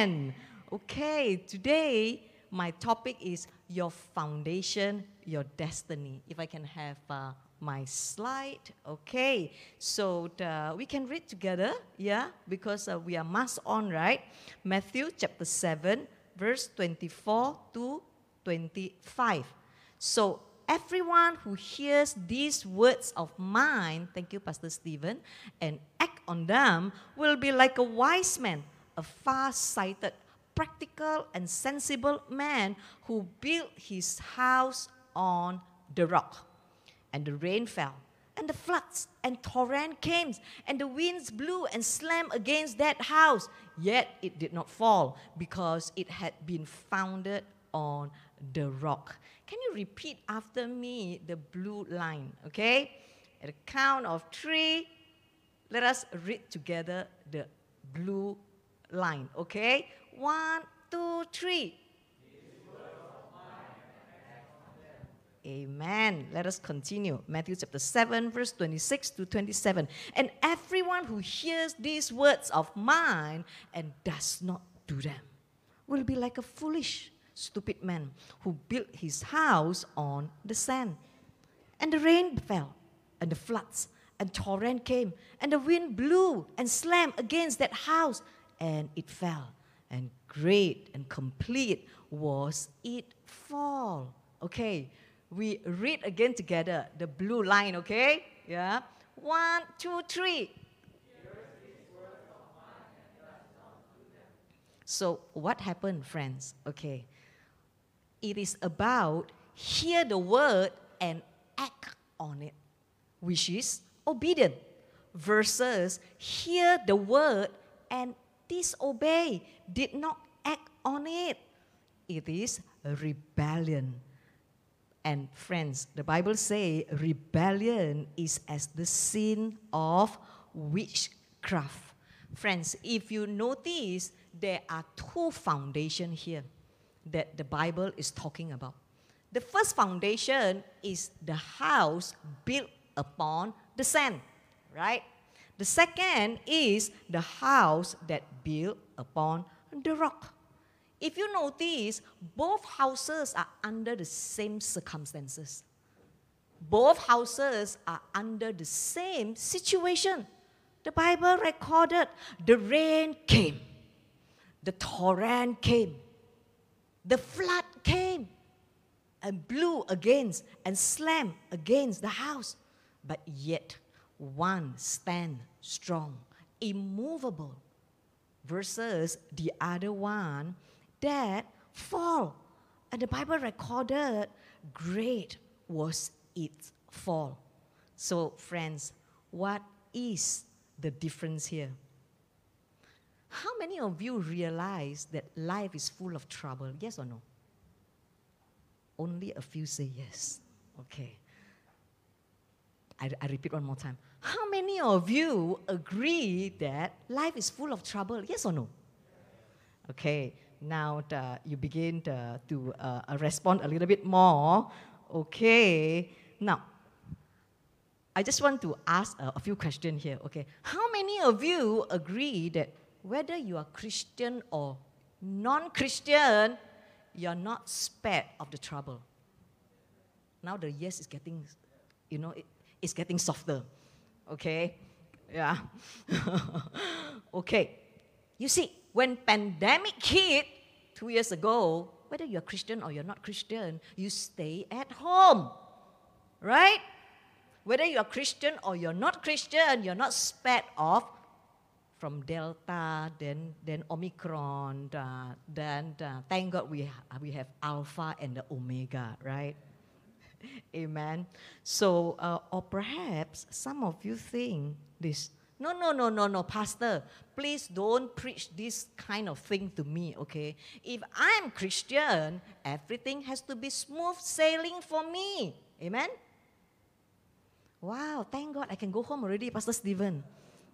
Okay, today my topic is your foundation, your destiny. If I can have uh, my slide, okay. So the, we can read together, yeah, because uh, we are mass on, right? Matthew chapter 7, verse 24 to 25. So everyone who hears these words of mine, thank you, Pastor Stephen, and act on them will be like a wise man, a far sighted, practical, and sensible man who built his house on the rock. And the rain fell, and the floods and torrent came, and the winds blew and slammed against that house. Yet it did not fall, because it had been founded on the rock. Can you repeat after me the blue line? Okay? At the count of three, let us read together the blue line. Okay? One, two, three. Amen. Let us continue. Matthew chapter 7, verse 26 to 27. And everyone who hears these words of mine and does not do them will be like a foolish, stupid man who built his house on the sand. And the rain fell, and the floods and torrent came, and the wind blew and slammed against that house, and it fell. And great and complete was it fall. Okay, we read again together the blue line, okay? Yeah. One, two, three. So, what happened, friends? Okay. It is about hear the word and act on it, which is obedient, versus hear the word and disobey, did not act on it. It is rebellion. And friends, the Bible say rebellion is as the sin of witchcraft. Friends, if you notice, there are two foundations here that the Bible is talking about. The first foundation is the house built upon the sand, right? The second is the house that built upon the rock. If you notice, both houses are under the same circumstances. Both houses are under the same situation. The Bible recorded the rain came, the torrent came, the flood came and blew against and slammed against the house. But yet, one stand strong, immovable, versus the other one that fall. And the Bible recorded, great was its fall. So, friends, what is the difference here? How many of you realize that life is full of trouble? Yes or no? Only a few say yes. Okay. I, I repeat one more time. How many of you agree that life is full of trouble? Yes or no? Okay. Now the, you begin to, to uh, respond a little bit more. Okay. Now, I just want to ask a, a few questions here. Okay. How many of you agree that whether you are Christian or non Christian, you're not spared of the trouble? Now the yes is getting, you know, it, it's getting softer. Okay? Yeah. okay. You see, when pandemic hit two years ago, whether you're Christian or you're not Christian, you stay at home. Right? Whether you're Christian or you're not Christian, you're not spared off from Delta, then, then Omicron, uh, then uh, thank God we, ha- we have Alpha and the Omega, right? Amen. So, uh, or perhaps some of you think this. No, no, no, no, no, Pastor. Please don't preach this kind of thing to me, okay? If I'm Christian, everything has to be smooth sailing for me. Amen? Wow, thank God I can go home already, Pastor Stephen.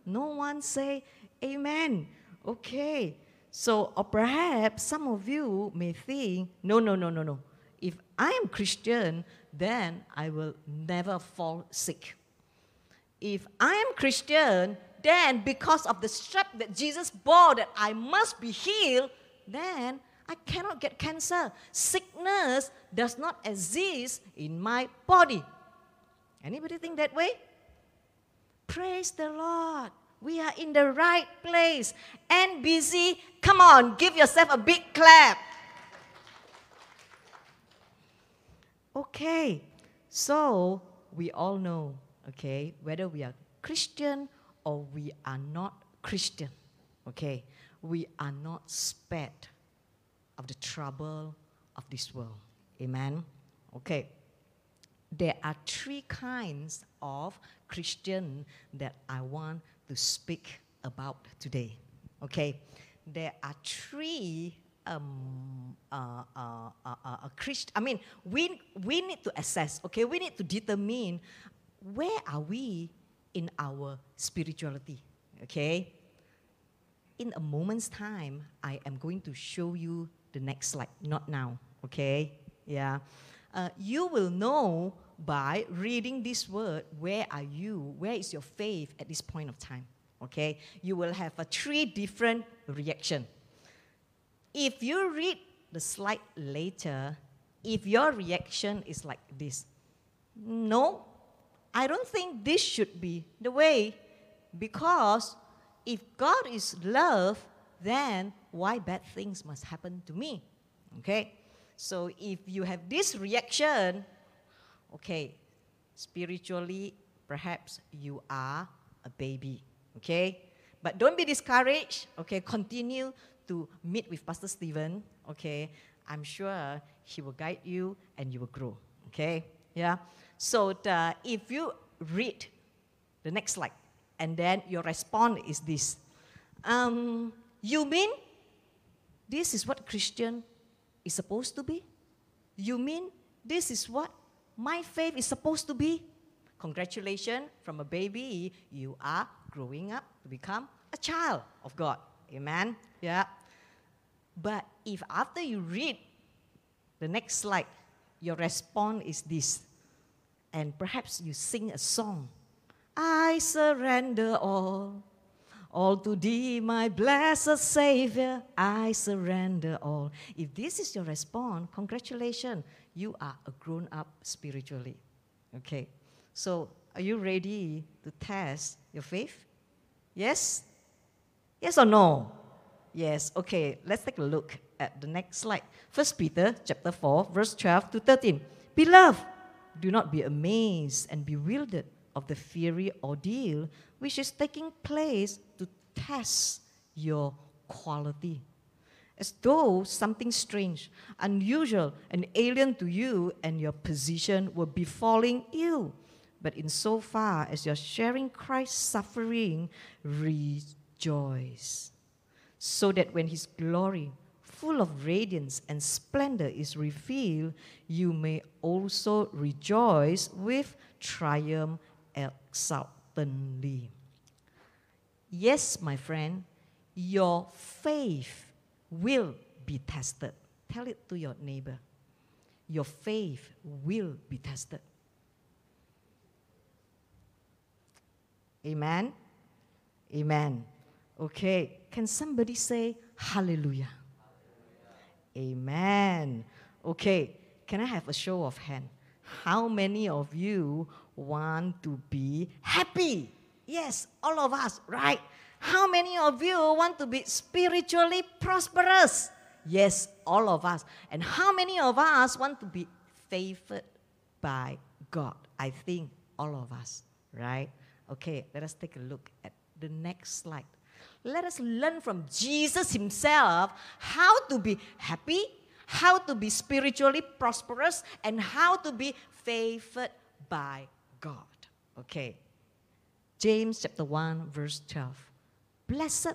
No one say amen. Okay. So, or perhaps some of you may think, no, no, no, no, no. If I am Christian, then I will never fall sick. If I am Christian, then because of the strap that Jesus bore that I must be healed, then I cannot get cancer. Sickness does not exist in my body. Anybody think that way? Praise the Lord. We are in the right place. And busy. Come on, give yourself a big clap. Okay, so we all know, okay, whether we are Christian or we are not Christian, okay, we are not spared of the trouble of this world. Amen? Okay. There are three kinds of Christian that I want to speak about today. Okay? There are three um, uh, uh, uh, uh, I mean, we, we need to assess, okay, we need to determine where are we in our spirituality, okay? In a moment's time, I am going to show you the next slide, not now, okay? Yeah. Uh, you will know by reading this word, where are you? Where is your faith at this point of time? Okay? You will have a three different reaction. If you read the slide later, if your reaction is like this, no, I don't think this should be the way because if God is love, then why bad things must happen to me? Okay? So if you have this reaction, okay, spiritually, perhaps you are a baby. Okay? But don't be discouraged. Okay? Continue to meet with Pastor Stephen, okay, I'm sure he will guide you and you will grow. Okay? Yeah? So the, if you read the next slide, and then your response is this um, You mean this is what Christian is supposed to be? You mean this is what my faith is supposed to be? Congratulations, from a baby, you are growing up to become a child of God. Amen. Yeah. But if after you read the next slide, your response is this, and perhaps you sing a song I surrender all, all to thee, my blessed Savior, I surrender all. If this is your response, congratulations, you are a grown up spiritually. Okay, so are you ready to test your faith? Yes? Yes or no? Yes. Okay, let's take a look at the next slide. First Peter chapter 4, verse 12 to 13. Beloved, do not be amazed and bewildered of the fiery ordeal which is taking place to test your quality. As though something strange, unusual, and alien to you and your position were befalling you. But in so far as you're sharing Christ's suffering, rejoice. Joys, so that when his glory, full of radiance and splendor, is revealed, you may also rejoice with triumph exultantly. Yes, my friend, your faith will be tested. Tell it to your neighbor. Your faith will be tested. Amen? Amen. Okay, can somebody say hallelujah? Amen. Okay, can I have a show of hand? How many of you want to be happy? Yes, all of us, right? How many of you want to be spiritually prosperous? Yes, all of us. And how many of us want to be favored by God? I think all of us, right? Okay, let us take a look at the next slide. Let us learn from Jesus himself how to be happy, how to be spiritually prosperous, and how to be favored by God. Okay. James chapter 1, verse 12. Blessed,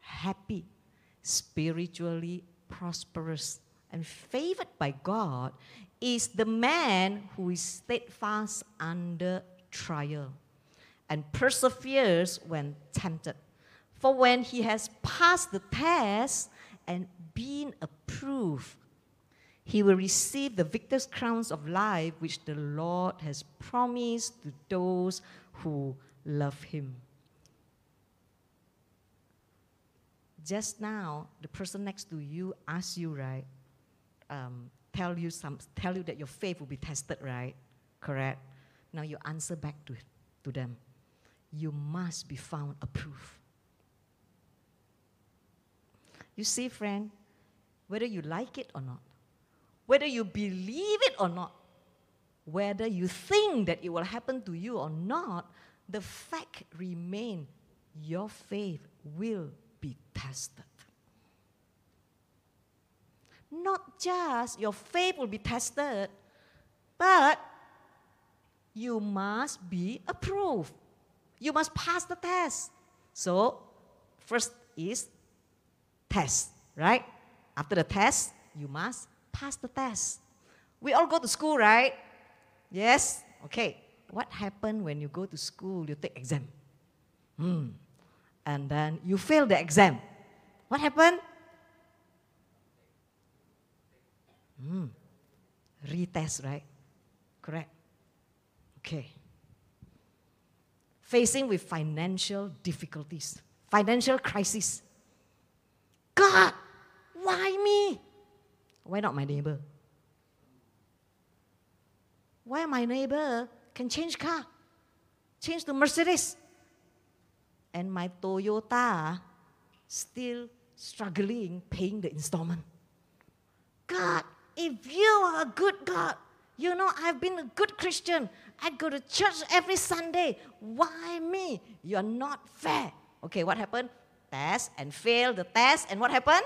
happy, spiritually prosperous, and favored by God is the man who is steadfast under trial and perseveres when tempted. For when he has passed the test and been approved, he will receive the victor's crowns of life which the Lord has promised to those who love him. just now, the person next to you asked you, right? Um, tell you some, tell you that your faith will be tested, right? Correct. Now you answer back to, to them. You must be found approved. You see, friend, whether you like it or not, whether you believe it or not, whether you think that it will happen to you or not, the fact remains your faith will be tested. Not just your faith will be tested, but you must be approved. You must pass the test. So, first is test, right? After the test, you must pass the test. We all go to school, right? Yes? Okay. What happened when you go to school, you take exam? Hmm. And then you fail the exam. What happened? Hmm. Retest, right? Correct. Okay. Facing with financial difficulties, financial crisis. God, why me? Why not my neighbor? Why my neighbor can change car, change to Mercedes, and my Toyota still struggling paying the installment? God, if you are a good God, you know I've been a good Christian. I go to church every Sunday. Why me? You're not fair. Okay, what happened? Test and fail the test, and what happened?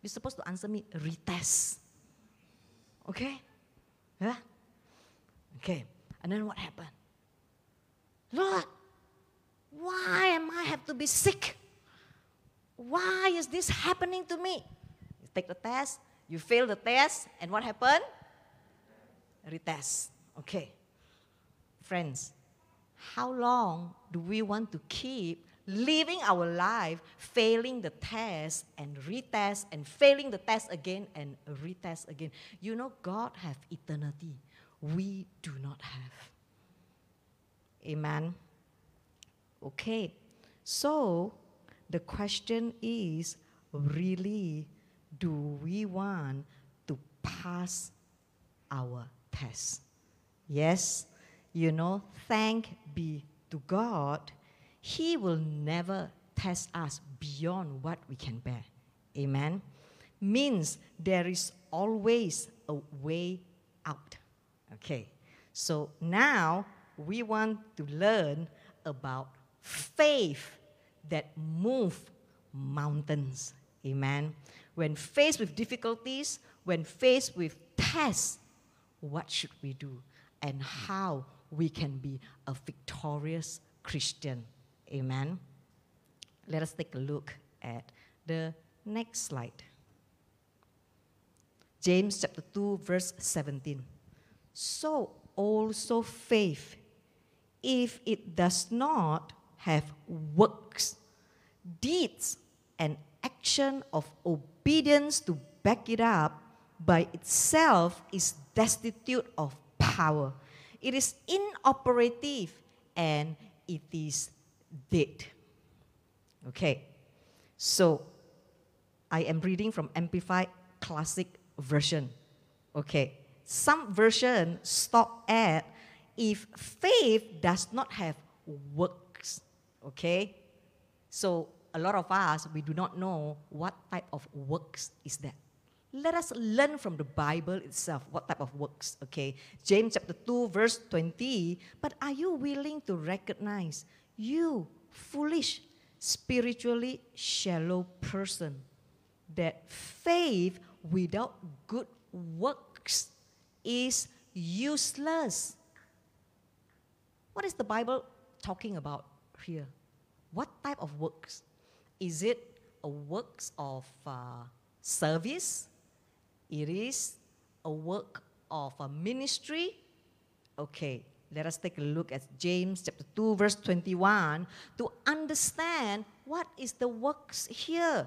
You're supposed to answer me retest. Okay? Yeah? Okay. And then what happened? Lord, why am I have to be sick? Why is this happening to me? You take the test, you fail the test, and what happened? Retest. Okay. Friends, how long do we want to keep living our life, failing the test and retest and failing the test again and retest again. You know, God have eternity. We do not have. Amen. Okay. So the question is really, do we want to pass our test? Yes. You know, thank be to God he will never test us beyond what we can bear. Amen. Means there is always a way out. Okay. So now we want to learn about faith that move mountains. Amen. When faced with difficulties, when faced with tests, what should we do? And how we can be a victorious Christian Amen. Let us take a look at the next slide. James chapter 2, verse 17. So also faith, if it does not have works, deeds, and action of obedience to back it up, by itself is destitute of power. It is inoperative and it is did. Okay, so I am reading from Amplified Classic Version. Okay, some version stop at if faith does not have works. Okay, so a lot of us we do not know what type of works is that. Let us learn from the Bible itself what type of works. Okay, James chapter 2, verse 20. But are you willing to recognize you foolish, spiritually shallow person, that faith without good works is useless. What is the Bible talking about here? What type of works? Is it a works of uh, service? It is a work of a ministry? Okay, let us take a look at James chapter 2 verse 21 to understand what is the works here.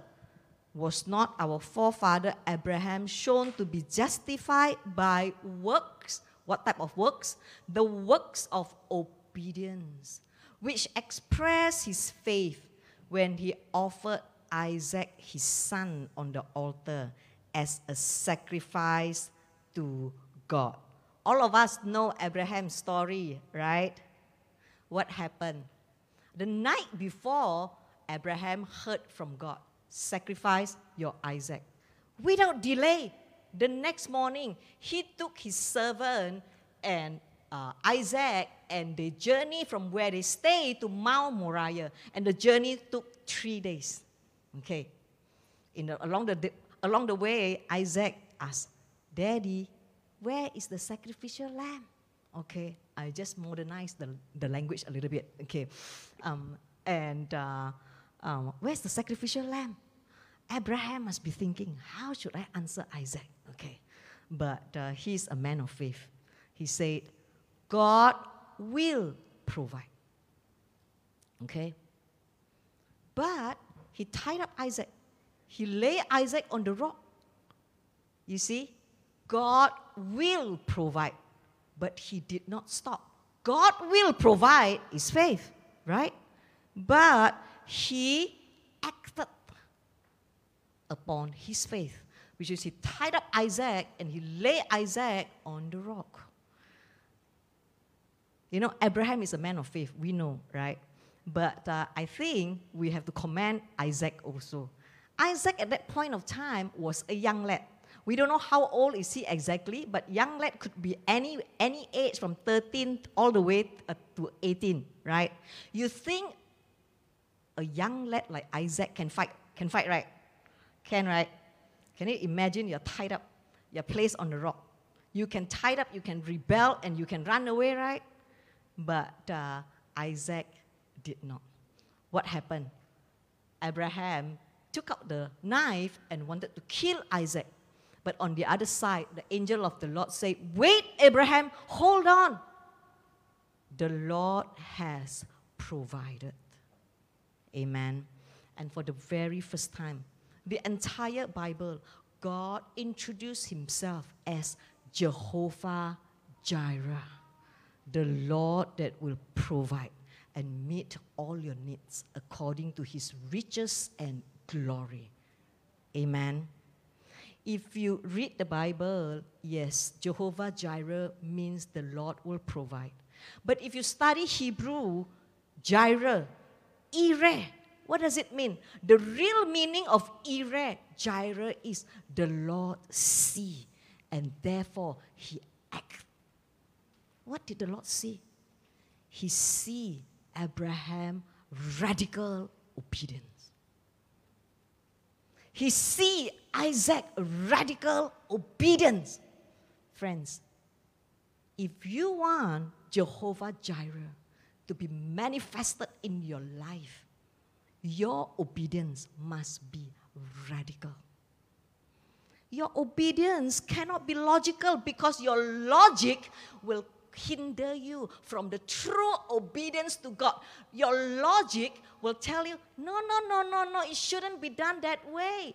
Was not our forefather Abraham shown to be justified by works? What type of works? The works of obedience, which express his faith when he offered Isaac, his son, on the altar as a sacrifice to God. All of us know Abraham's story, right? What happened? The night before, Abraham heard from God sacrifice your Isaac. Without delay, the next morning, he took his servant and uh, Isaac and they journeyed from where they stayed to Mount Moriah. And the journey took three days. Okay. In the, along, the, along the way, Isaac asked, Daddy, where is the sacrificial lamb? Okay. I just modernized the, the language a little bit. Okay. Um, and uh, um, where's the sacrificial lamb? Abraham must be thinking, how should I answer Isaac? Okay. But uh, he's a man of faith. He said, God will provide. Okay? But he tied up Isaac. He lay Isaac on the rock. You see, God will provide, but he did not stop. God will provide is faith, right? But he acted upon his faith, which is he tied up Isaac and he lay Isaac on the rock. You know, Abraham is a man of faith, we know, right? But uh, I think we have to commend Isaac also. Isaac at that point of time was a young lad. We don't know how old is he exactly, but young lad could be any, any age from 13 all the way uh, to 18, right? You think a young lad like Isaac can fight, can fight, right? Can, right? Can you imagine you're tied up, you're placed on the rock. You can tie up, you can rebel, and you can run away, right? But uh, Isaac did not. What happened? Abraham took out the knife and wanted to kill Isaac. But on the other side, the angel of the Lord said, Wait, Abraham, hold on. The Lord has provided. Amen. And for the very first time, the entire Bible, God introduced himself as Jehovah Jireh the Lord that will provide and meet all your needs according to his riches and glory. Amen. If you read the Bible, yes, Jehovah Jireh means the Lord will provide. But if you study Hebrew, Jireh, Ireh, what does it mean? The real meaning of Ireh, Jireh, is the Lord see, and therefore he act. what did the Lord see? He see Abraham radical obedience. He see Isaac radical obedience. Friends, if you want Jehovah Jireh to be manifested in your life, your obedience must be radical. Your obedience cannot be logical because your logic will hinder you from the true obedience to God. Your logic will tell you, no, no, no, no, no, it shouldn't be done that way.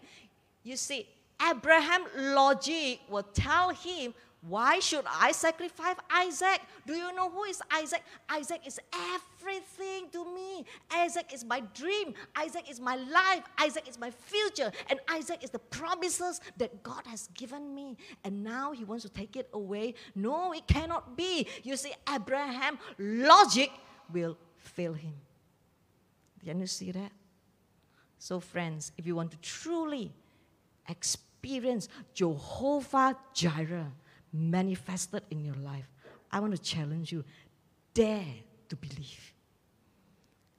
You see, Abraham logic will tell him why should I sacrifice Isaac? Do you know who is Isaac? Isaac is everything to me. Isaac is my dream. Isaac is my life. Isaac is my future. And Isaac is the promises that God has given me. And now he wants to take it away. No, it cannot be. You see, Abraham logic will fail him. Can you see that? So, friends, if you want to truly experience Jehovah Jireh, manifested in your life, I want to challenge you dare to believe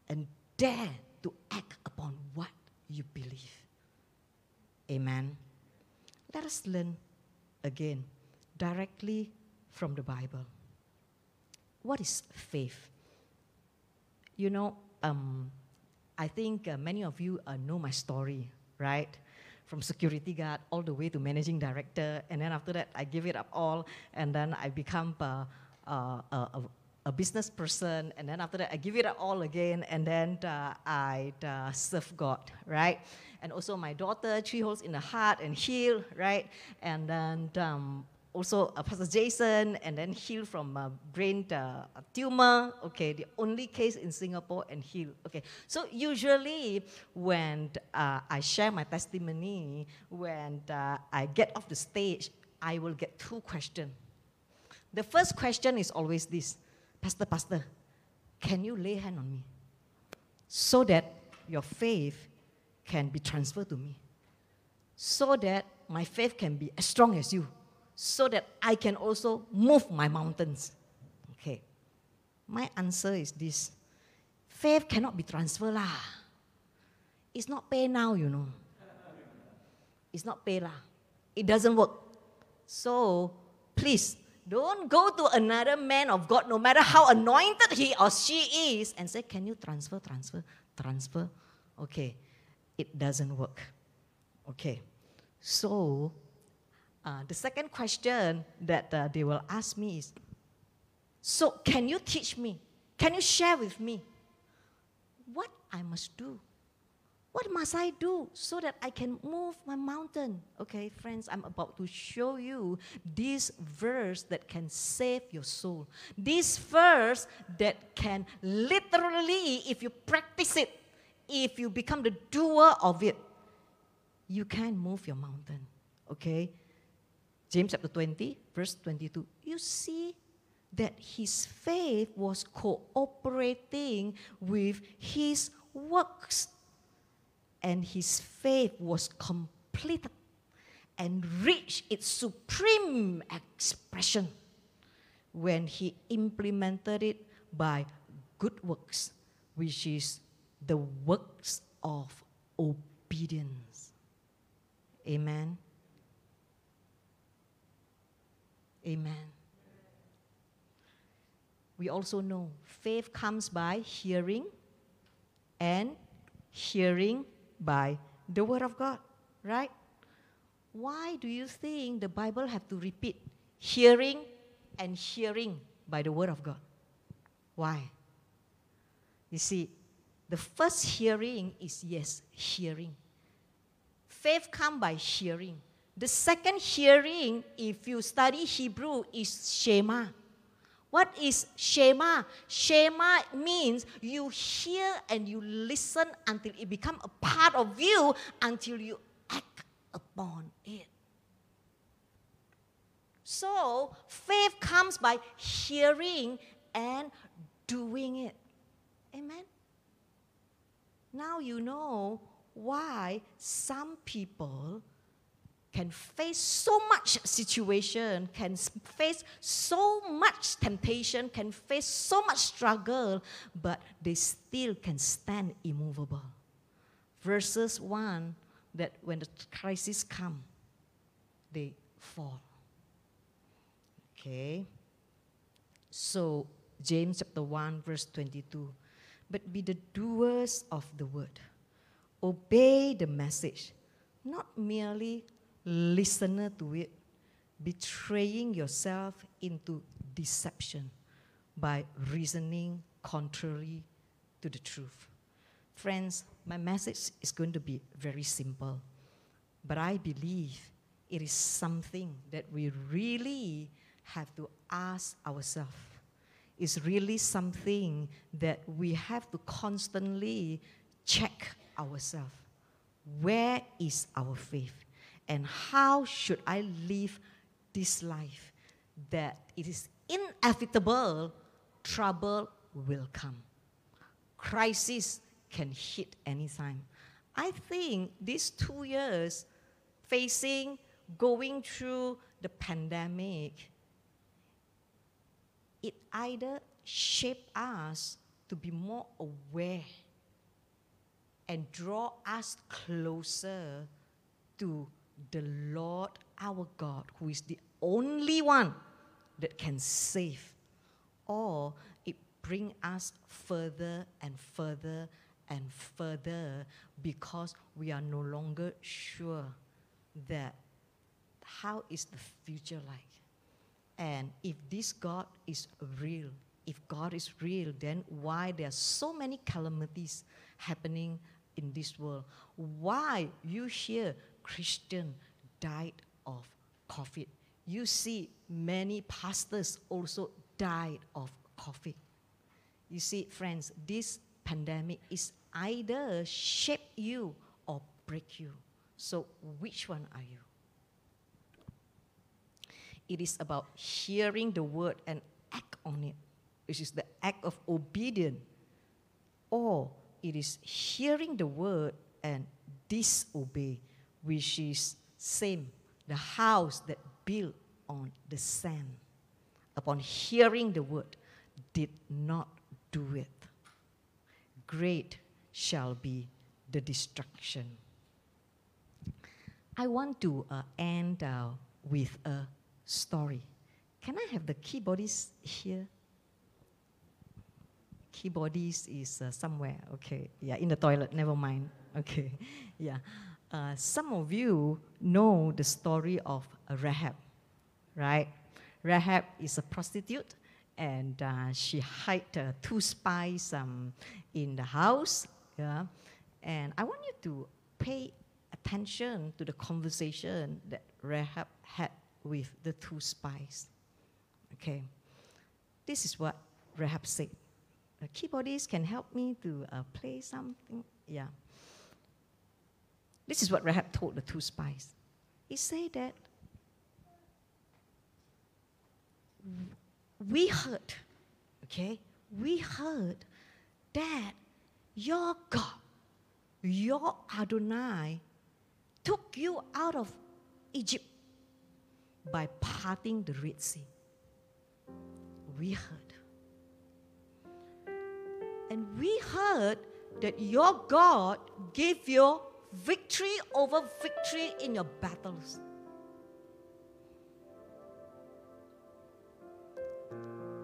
and dare to act upon what you believe. Amen. Let us learn again directly from the Bible. What is faith? You know, um, I think uh, many of you uh, know my story, right? From security guard all the way to managing director. And then after that, I give it up all. And then I become a, a, a, a business person. And then after that, I give it up all again. And then uh, I uh, serve God, right? And also my daughter, three holes in the heart and heal, right? And then um, also uh, Pastor Jason, and then healed from uh, brain uh, tumor. Okay, the only case in Singapore and healed. Okay, so usually when uh, I share my testimony, when uh, I get off the stage, I will get two questions. The first question is always this Pastor, Pastor, can you lay hand on me? So that your faith can be transferred to me. So that my faith can be as strong as you so that I can also move my mountains. Okay. My answer is this faith cannot be transferred. Lah. It's not PayNow, you know. It's not pay. Lah. It doesn't work. So please don't go to another man of God, no matter how anointed he or she is, and say, Can you transfer, transfer, transfer? Okay. It doesn't work. Okay. So uh, the second question that uh, they will ask me is So, can you teach me? Can you share with me what I must do? What must I do so that I can move my mountain? Okay, friends, I'm about to show you this verse that can save your soul. This verse that can literally, if you practice it, if you become the doer of it, you can move your mountain. Okay? James chapter 20, verse 22. You see that his faith was cooperating with his works. And his faith was completed and reached its supreme expression when he implemented it by good works, which is the works of obedience. Amen. Amen. We also know faith comes by hearing and hearing by the word of God, right? Why do you think the Bible have to repeat hearing and hearing by the word of God? Why? You see, the first hearing is yes, hearing. Faith come by hearing. The second hearing, if you study Hebrew, is Shema. What is Shema? Shema means you hear and you listen until it become a part of you until you act upon it. So, faith comes by hearing and doing it. Amen. Now you know why some people can face so much situation, can face so much temptation, can face so much struggle, but they still can stand immovable. Verses 1 that when the crisis come, they fall. Okay. So James chapter 1 verse 22. But be the doers of the word. Obey the message, not merely listener to it, betraying yourself into deception by reasoning contrary to the truth. Friends, my message is going to be very simple, but I believe it is something that we really have to ask ourselves. It's really something that we have to constantly check ourselves. Where is our faith? And how should I live this life that it is inevitable trouble will come. Crisis can hit anytime. I think these two years facing, going through the pandemic, it either shaped us to be more aware and draw us closer to the Lord our God, who is the only one that can save, or it bring us further and further and further because we are no longer sure that how is the future like. And if this God is real, if God is real, then why there are so many calamities happening in this world? Why you hear Christian died of COVID. you see many pastors also died of COVID. You see, friends, this pandemic is either shape you or break you. So, which one are you? It is about hearing the word and act on it, which is the act of obedience. Or it is hearing the word and disobey, which is same, the house that built on the sand. Upon hearing the word, did not do it. Great shall be the destruction. I want to uh, end uh, with a story. Can I have the keyboardies here? Keyboardies is uh, somewhere. Okay. Yeah, in the toilet. Never mind. Okay. Yeah. Uh, some of you know the story of Rahab, right? Rahab is a prostitute and uh, she hid uh, two spies um, in the house. Yeah? And I want you to pay attention to the conversation that Rahab had with the two spies. Okay, this is what Rahab said. The keyboardists can help me to uh, play something. Yeah. This is what Rahab told the two spies. He said that we heard, okay, we heard that your God, your Adonai, took you out of Egypt by parting the Red Sea. We heard. And we heard that your God gave you victory over victory in your battles.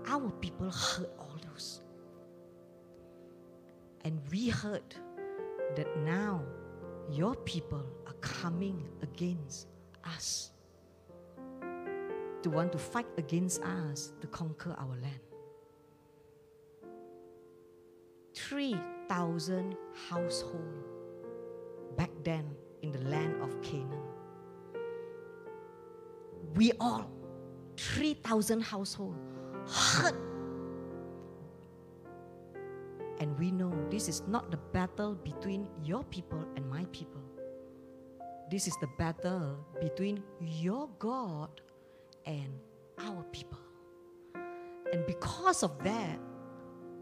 Our people heard all those. And we heard that now your people are coming against us to want to fight against us to conquer our land. 3,000 households back then in the land of Canaan. We all, 3,000 households, heard. And we know this is not the battle between your people and my people. This is the battle between your God and our people. And because of that,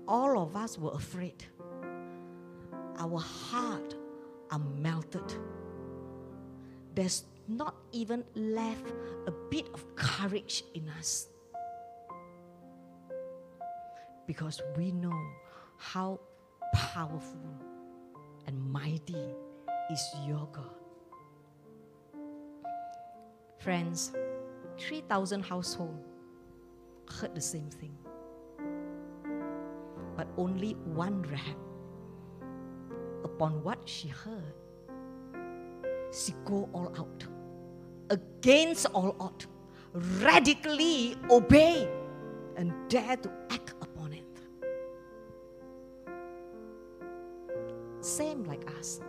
all of us were afraid. Our heart are melted. There's not even left a bit of courage in us. Because we know how powerful and mighty is your God. Friends, 3,000 households heard the same thing. But only one Rahab, upon what she heard, she go all out, against all odds, radically obey and dare to act upon it. Same like us.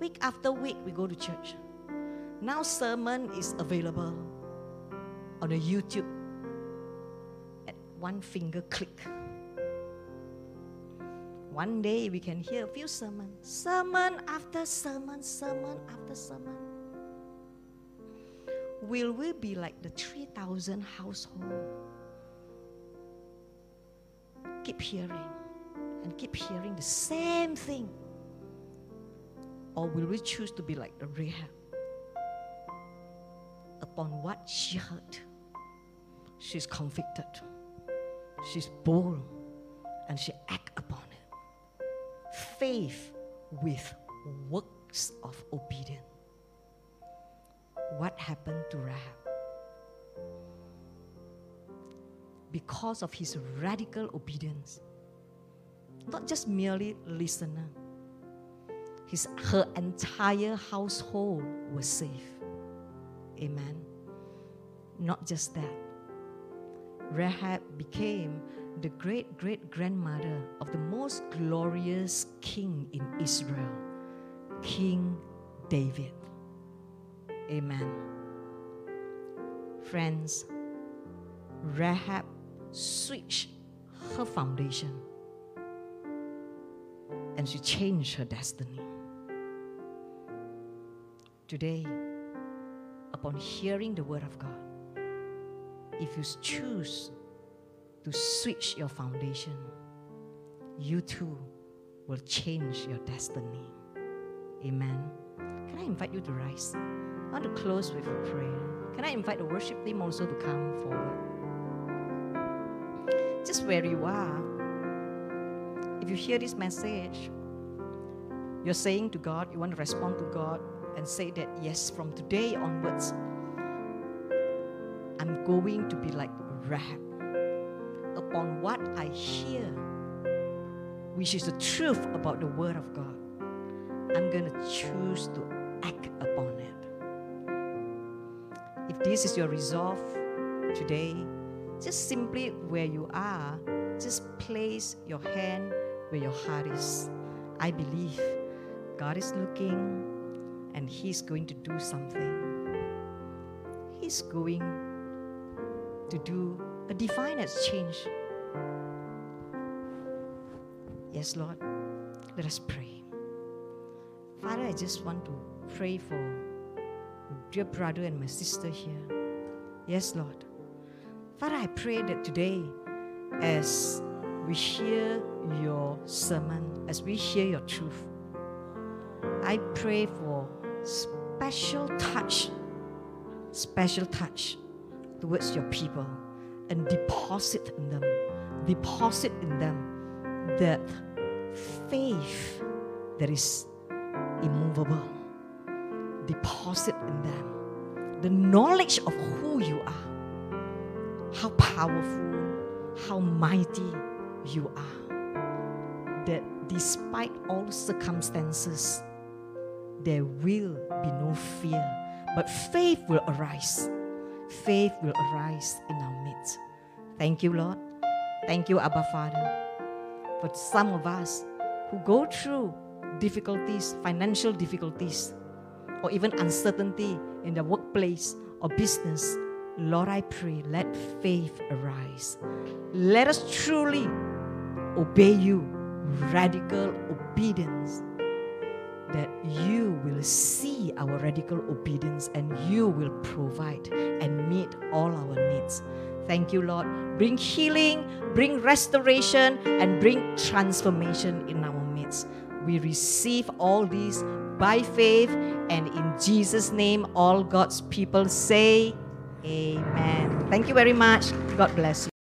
Week after week, we go to church. Now, sermon is available on a YouTube at one finger click. One day we can hear a few sermons, sermon after sermon, sermon after sermon. Will we be like the 3,000 household? Keep hearing and keep hearing the same thing. Or will we choose to be like the Rahab? Upon what she heard, she's convicted, she's bold, and she acts upon. Faith with works of obedience. What happened to Rahab? Because of his radical obedience, not just merely listener, his, her entire household was safe. Amen. Not just that. Rahab became the great great grandmother of the most glorious king in Israel, King David. Amen. Friends, Rahab switched her foundation and she changed her destiny. Today, upon hearing the word of God, if you choose to switch your foundation, you too will change your destiny. Amen. Can I invite you to rise? I want to close with a prayer. Can I invite the worship team also to come forward? Just where you are, if you hear this message, you're saying to God, you want to respond to God and say that, yes, from today onwards, I'm going to be like Rahab. Upon what I hear, which is the truth about the Word of God, I'm going to choose to act upon it. If this is your resolve today, just simply where you are, just place your hand where your heart is. I believe God is looking and He's going to do something. He's going to do a divine exchange. Yes, Lord. Let us pray. Father, I just want to pray for dear brother and my sister here. Yes, Lord. Father, I pray that today, as we hear your sermon, as we hear your truth, I pray for special touch, special touch towards your people and deposit in them, deposit in them that faith that is immovable. Deposit in them the knowledge of who you are, how powerful, how mighty you are. That despite all circumstances, there will be no fear, but faith will arise. Faith will arise in our midst. Thank you, Lord. Thank you, Abba Father. For some of us who go through difficulties, financial difficulties, or even uncertainty in the workplace or business, Lord, I pray, let faith arise. Let us truly obey you, radical obedience, that you will see our radical obedience and you will provide and meet all our needs. Thank you, Lord. Bring healing, bring restoration, and bring transformation in our midst. We receive all these by faith, and in Jesus' name, all God's people say, Amen. Thank you very much. God bless you.